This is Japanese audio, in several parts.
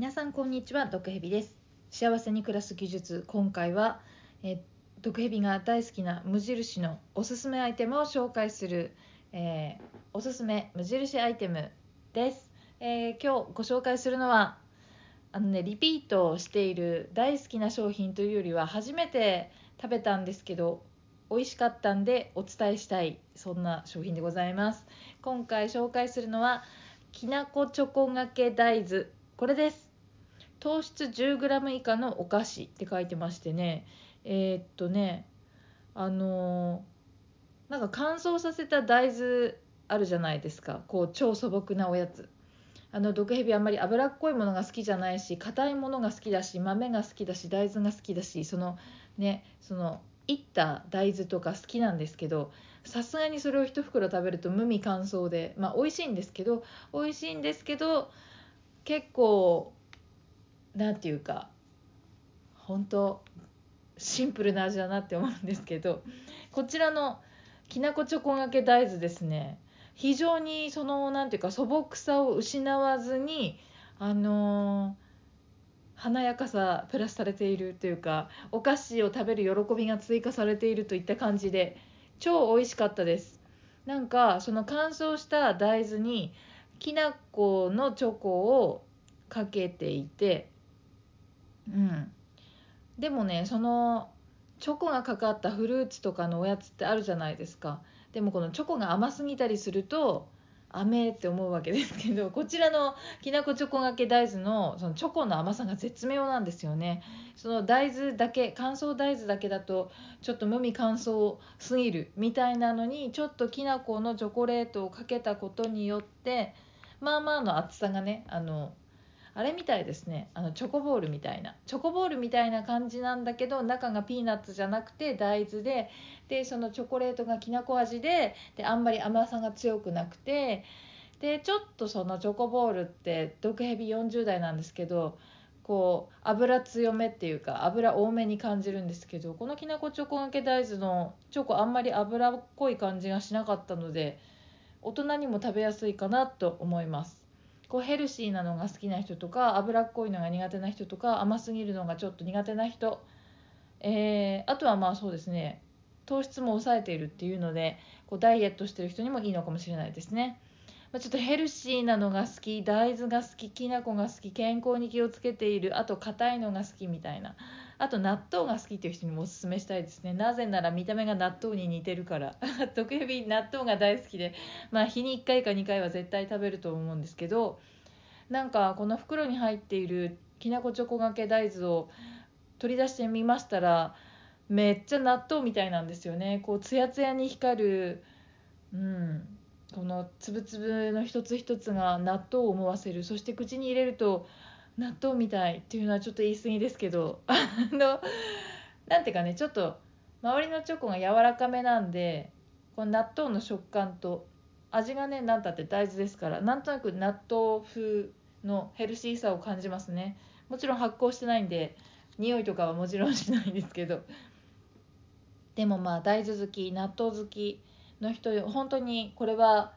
皆さんこんにちは毒蛇です。幸せに暮らす技術。今回は、え、毒蛇が大好きな無印のおすすめアイテムを紹介する、えー、おすすめ無印アイテムです、えー、今日ご紹介するのはあのねリピートしている大好きな商品というよりは初めて食べたんですけど美味しかったんでお伝えしたいそんな商品でございます。今回紹介するのはきなこチョコがけ大豆。これです。糖質 10g 以下のお菓子って書いてましてね。えー、っとねあのー、なんか乾燥させた大豆あるじゃないですか。こう超素朴なおやつ。あの毒蛇あんまり脂っこいものが好きじゃないし硬いものが好きだし豆が好きだし大豆が好きだしそのねそのいった大豆とか好きなんですけどさすがにそれを1袋食べると無味乾燥でまあ美味しいんですけど美味しいんですけど結構何て言うか本当シンプルな味だなって思うんですけどこちらのきなこチョコがけ大豆ですね。非常にその何て言うか素朴さを失わずにあのー、華やかさプラスされているというかお菓子を食べる喜びが追加されているといった感じで超美味しかったです。なんかその乾燥した大豆にきな粉のチョコをかけていてうん。でもねそのチョコがかかったフルーツとかのおやつってあるじゃないですか。でもこのチョコが甘すぎたりすると甘えって思うわけですけど こちらのきなこチョコがけ大豆のそのチョコの甘さが絶妙なんですよね。その大豆だけ乾燥大豆だけだとちょっと無味乾燥すぎるみたいなのにちょっときな粉のチョコレートをかけたことによってまあまあの厚さがねあのあれみたいですね。あのチョコボールみたいな。チョコボールみたいな感じなんだけど中がピーナッツじゃなくて大豆ででそのチョコレートがきなこ味でであんまり甘さが強くなくてでちょっとそのチョコボールって毒ヘビ40代なんですけどこう油強めっていうか油多めに感じるんですけどこのきなこチョコがけ大豆のチョコあんまり油っこい感じがしなかったので大人にも食べやすいかなと思います。こうヘルシーなのが好きな人とか脂っこいのが苦手な人とか甘すぎるのがちょっと苦手な人、えー、あとはまあそうですね糖質も抑えているっていうのでこうダイエットしてる人にもいいのかもしれないですね。まあ、ちょっとヘルシーなのが好き大豆が好ききな粉が好き健康に気をつけているあと硬いのが好きみたいな。あと納豆が好きっていう人にもおすすめしたいですね。なぜなら見た目が納豆に似てるから。時々納豆が大好きで。まあ日に1回か2回は絶対食べると思うんですけど。なんかこの袋に入っているきなこチョコがけ大豆を取り出してみましたらめっちゃ納豆みたいなんですよね。こうツヤツヤに光る。うん。このつぶつぶの一つ一つが納豆を思わせる。そして口に入れると納豆みたいっていうのはちょっと言い過ぎですけどあのなんていうかねちょっと周りのチョコが柔らかめなんでこの納豆の食感と味がね何たって大豆ですからなんとなく納豆風のヘルシーさを感じますね。もちろん発酵してないんで匂いとかはもちろんしないんですけど。でもまあ大豆好き納豆好きの人本当にこれは、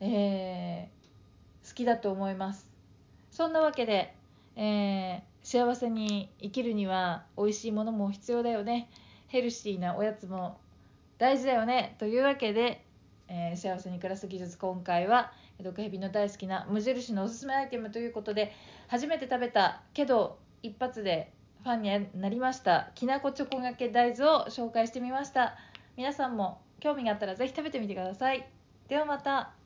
えー、好きだと思います。そんなわけでえー、幸せに生きるには美味しいものも必要だよね。ヘルシーなおやつも大事だよね。というわけで、えー、幸せに暮らす技術今回は毒蛇の大好きな無印のおすすめアイテムということで初めて食べたけど一発でファンになりました。きなこチョコがけ大豆を紹介してみました。皆さんも興味があったら是非食べてみてください。ではまた。